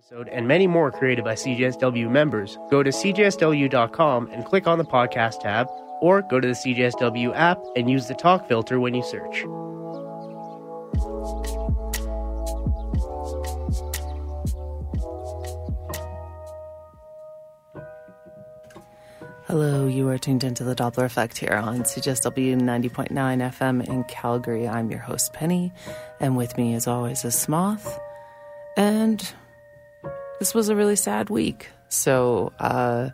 episode and many more created by CJSW members, go to cjsw.com and click on the podcast tab, or go to the CJSW app and use the talk filter when you search. Hello, you are tuned into the Doppler Effect here on CJSW 90.9 FM in Calgary. I'm your host, Penny, and with me, as always, is Smoth. And this was a really sad week. So, uh,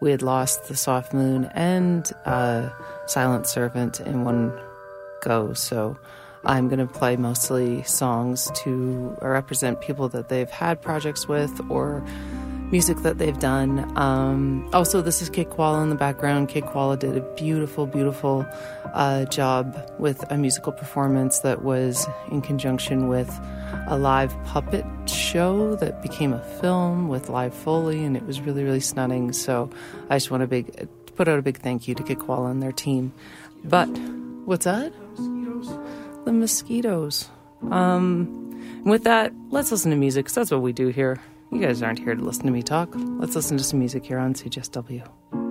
we had lost the Soft Moon and uh, Silent Servant in one go. So, I'm going to play mostly songs to represent people that they've had projects with or music that they've done. Um, also, this is Kid Koala in the background. Kid Koala did a beautiful, beautiful uh, job with a musical performance that was in conjunction with a live puppet show that became a film with live Foley, and it was really, really stunning. So I just want to big put out a big thank you to Kid Koala and their team. But what's that? The mosquitoes. Um, with that, let's listen to music because that's what we do here. You guys aren't here to listen to me talk. Let's listen to some music here on CJSW.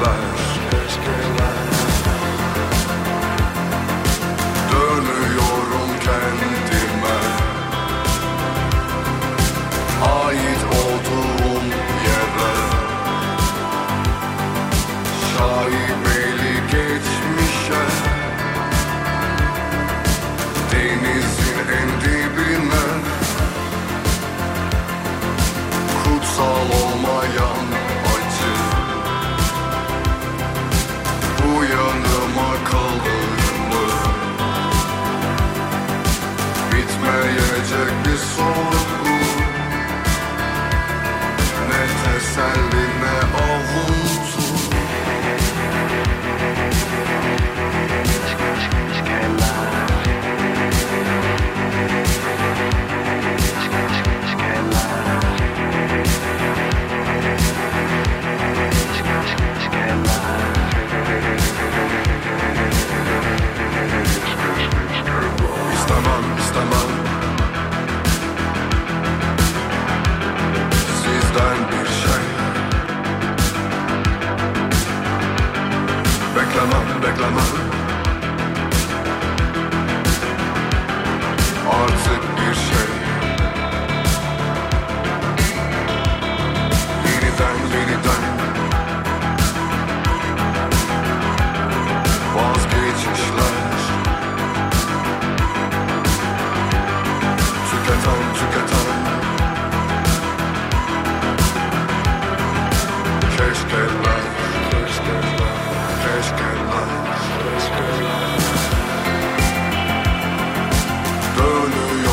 life. Hallelujah.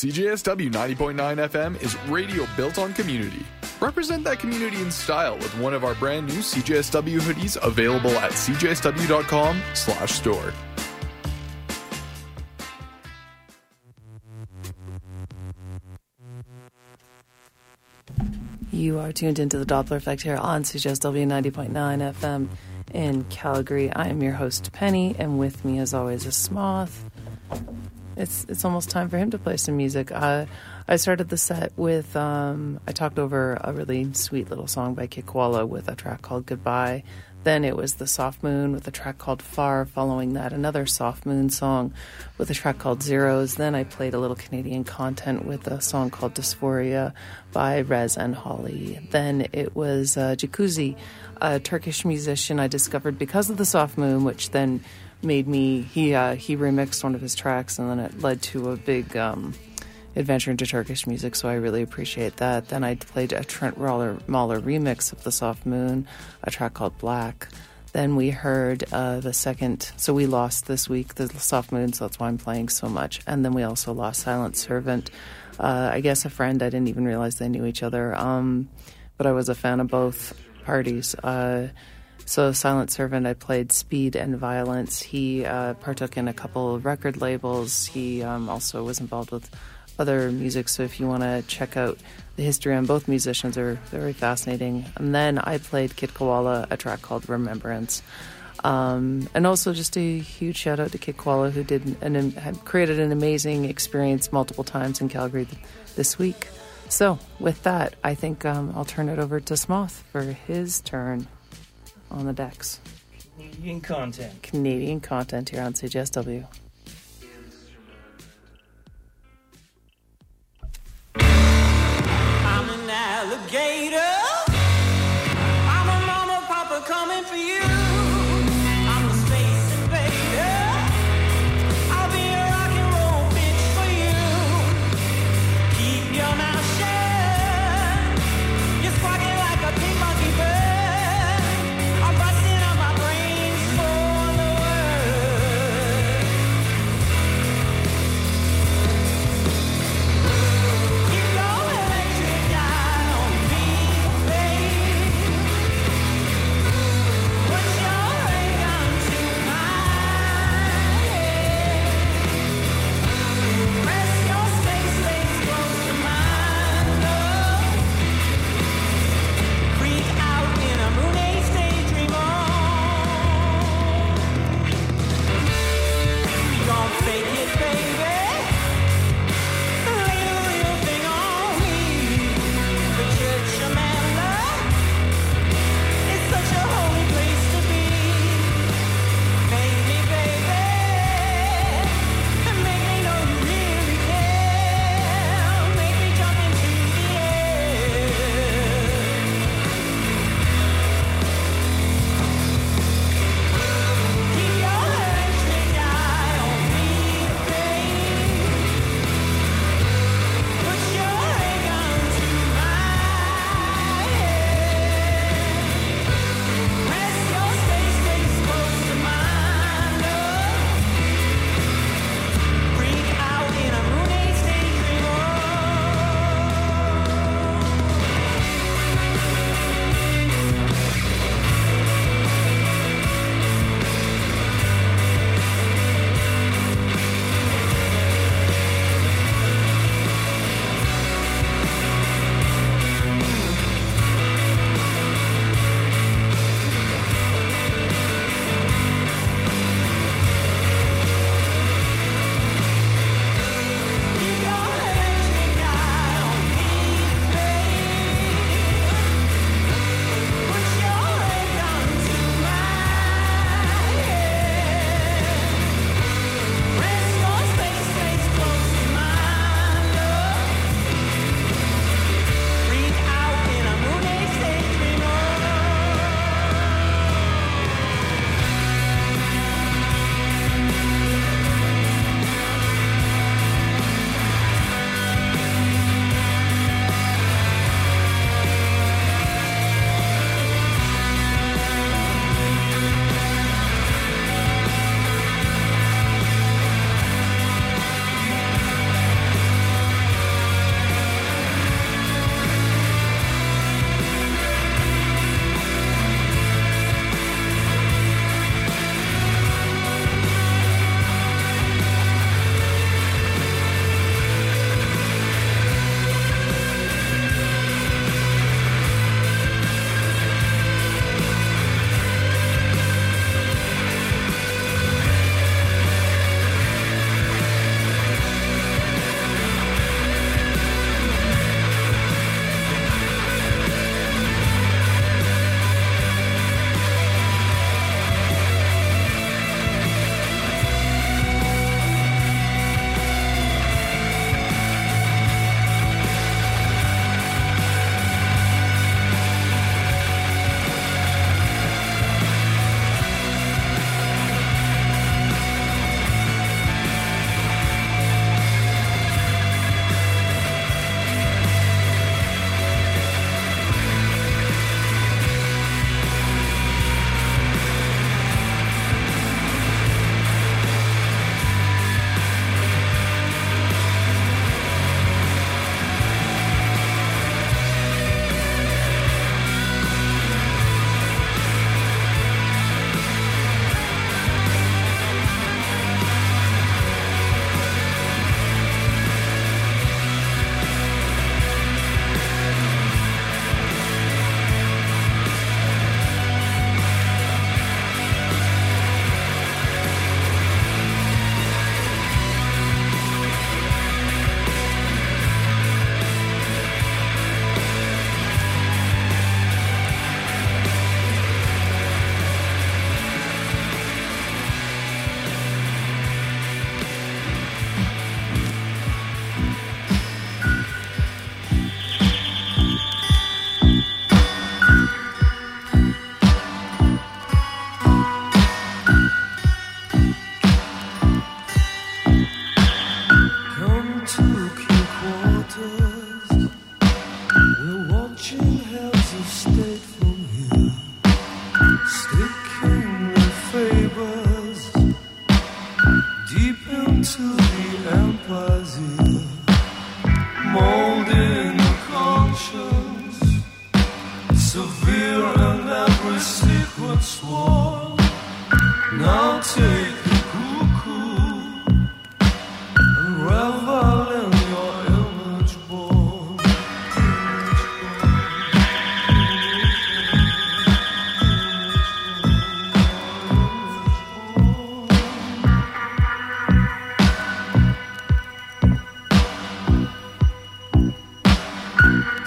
CJSW 90.9 FM is radio built on community. Represent that community in style with one of our brand new CJSW hoodies available at cjsw.com/store. You are tuned into the Doppler Effect here on CJSW 90.9 FM in Calgary. I am your host, Penny, and with me, as always, is Smoth. It's it's almost time for him to play some music. Uh, I started the set with um, I talked over a really sweet little song by Kid Koala with a track called Goodbye. Then it was the Soft Moon with a track called Far. Following that, another Soft Moon song with a track called Zeros. Then I played a little Canadian content with a song called Dysphoria by Rezz and Holly. Then it was uh, Jakuzi, a Turkish musician I discovered because of the Soft Moon, which then made me he uh, he remixed one of his tracks, and then it led to a big. Um, adventure into Turkish music, so I really appreciate that. Then I played a Trentemøller, Mahler remix of The Soft Moon, a track called Black. Then we heard uh, the second, so we lost this week the Soft Moon, so that's why I'm playing so much. And then we also lost Silent Servant. Uh, I guess a friend, I didn't even realize they knew each other, um, but I was a fan of both parties. Uh, so, Silent Servant, I played Speed and Violence. He uh, partook in a couple record labels. He um, also was involved with other music. So if you want to check out the history on both musicians, are very fascinating. And then I played Kid Koala, a track called Remembrance. Um, and also just a huge shout out to Kid Koala who did an, had created an amazing experience multiple times in Calgary th- this week. So with that, I think um, I'll turn it over to Smoth for his turn on the decks. Canadian content. Canadian content here on CJSW. alligator.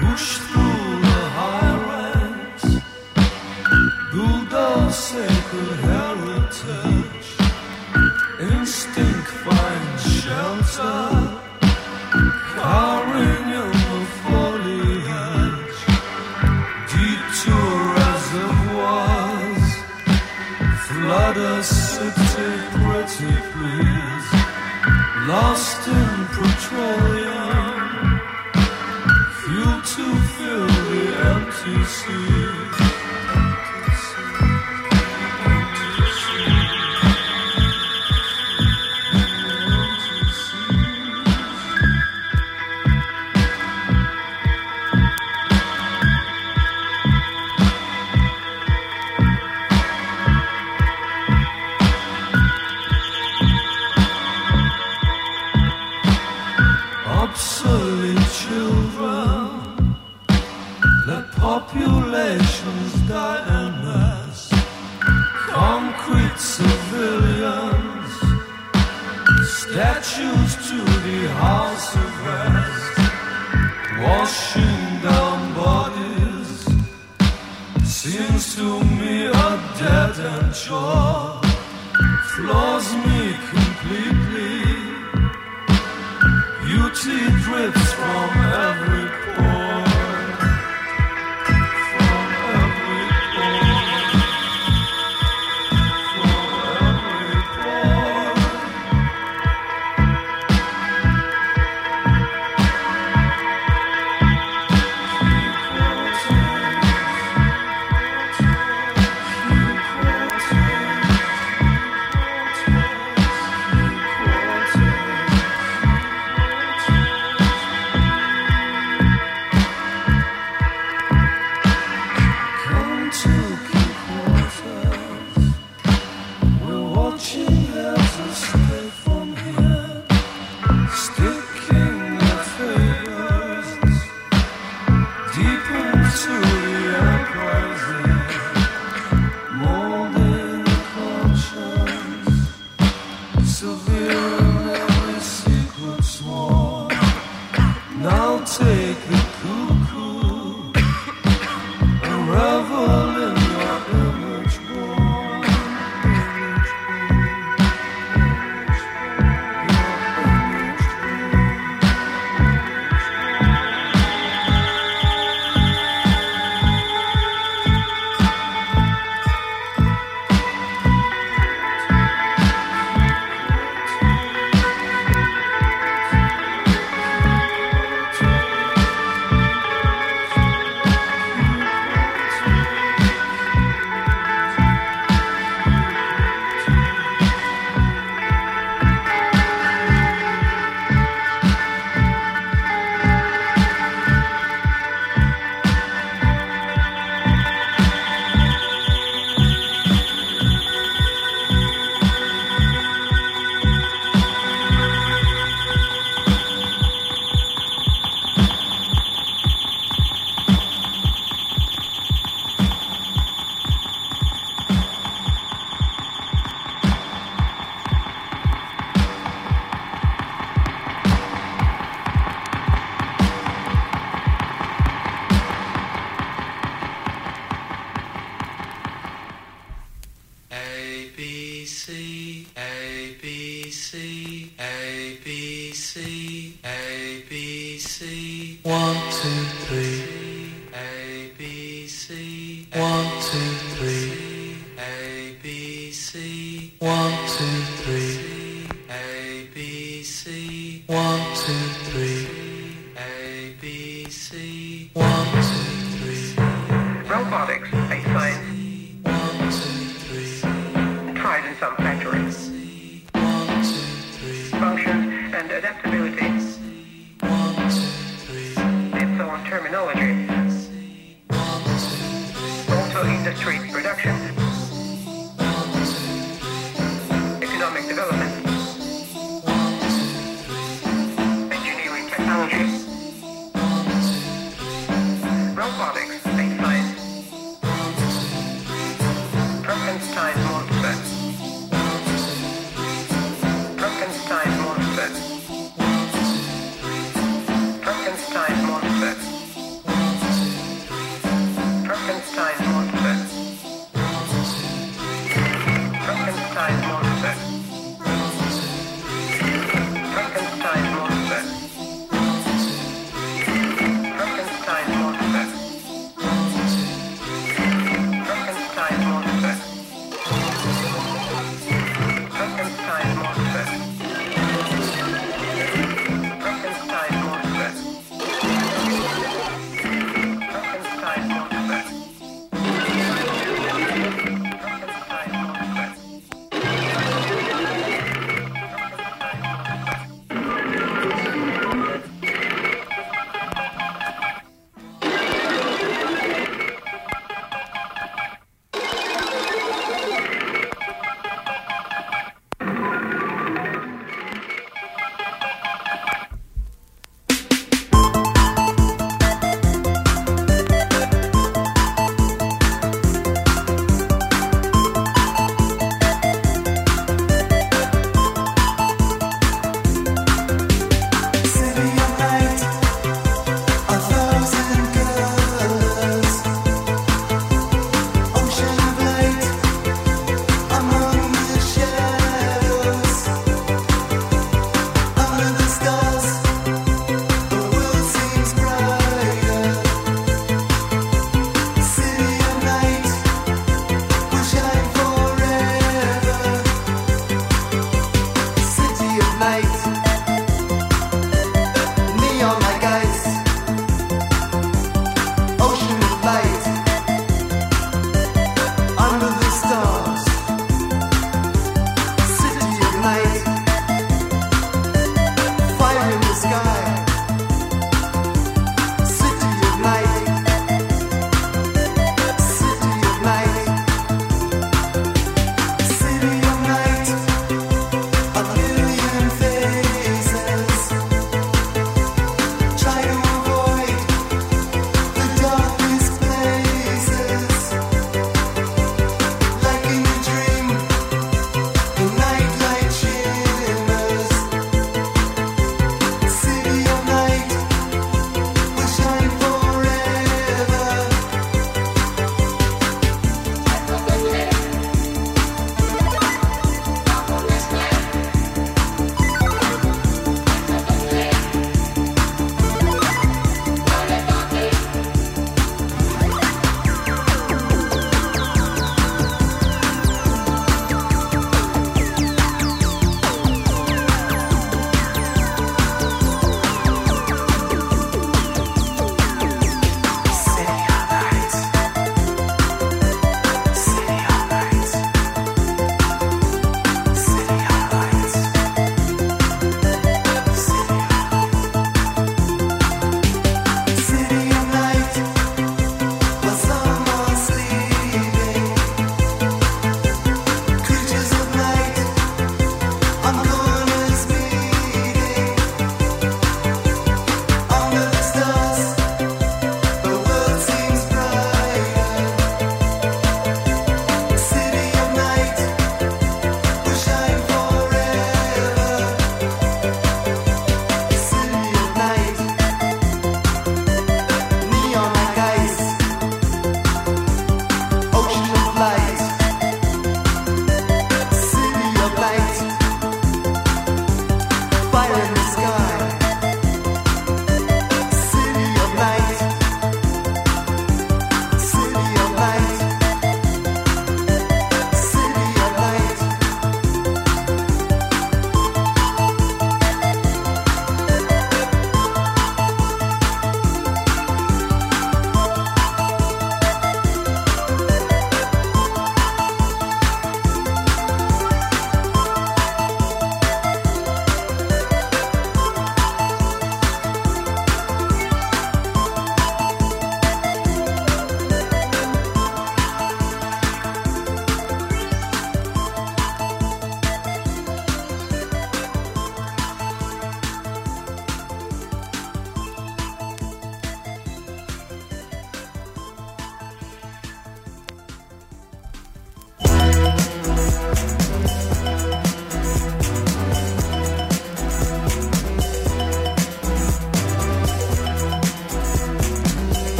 Push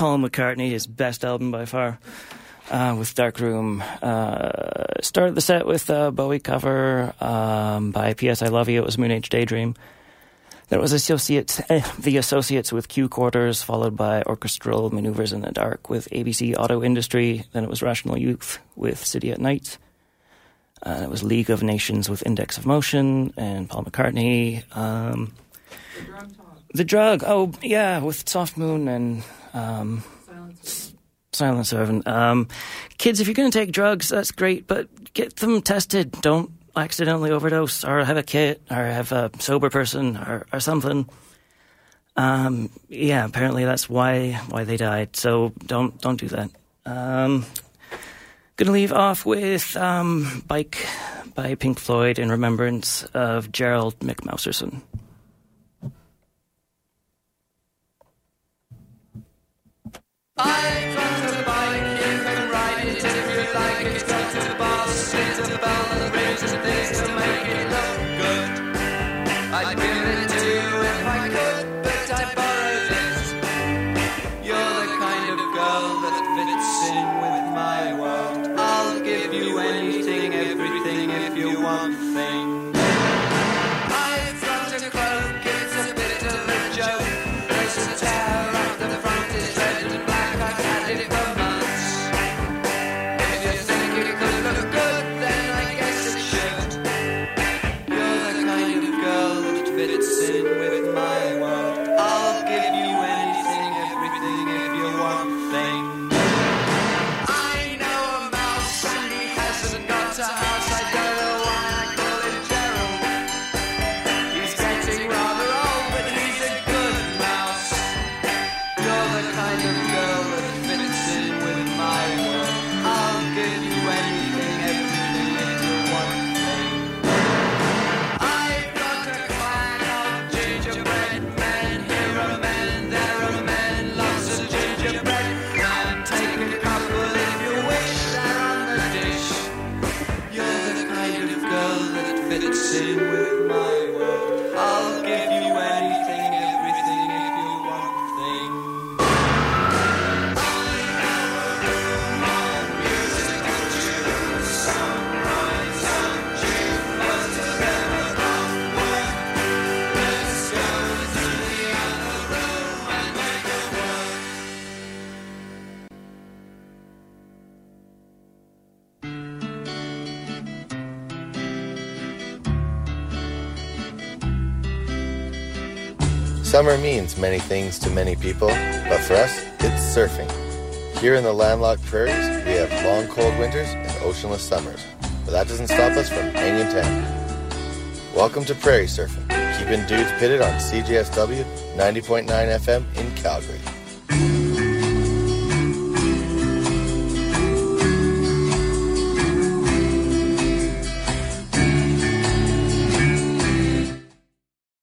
Paul McCartney, his best album by far, uh, with Dark Room. Uh, started the set with a Bowie cover um, by P.S. I Love You. It was Moonage Daydream. Then it was Associates, eh, The Associates with Q Quarters, followed by Orchestral Maneuvers in the Dark with ABC Auto Industry. Then it was Rational Youth with City at Night. Uh, it was League of Nations with Index of Motion and Paul McCartney. Um, the drug, oh yeah, with Soft Moon and um, Silent Servant. Um, kids, if you're going to take drugs, that's great, but get them tested. Don't accidentally overdose or have a kid or have a sober person or, or something. Um, yeah, apparently that's why why they died. So don't don't do that. Um, gonna leave off with um, "Bike" by Pink Floyd in remembrance of Gerald McMouserson. I've got Summer means many things to many people, but for us, it's surfing. Here in the landlocked prairies, we have long cold winters and oceanless summers, but that doesn't stop us from hanging town. Welcome to prairie surfing. Keeping dudes pitted on CJSW 90.9 FM in Calgary.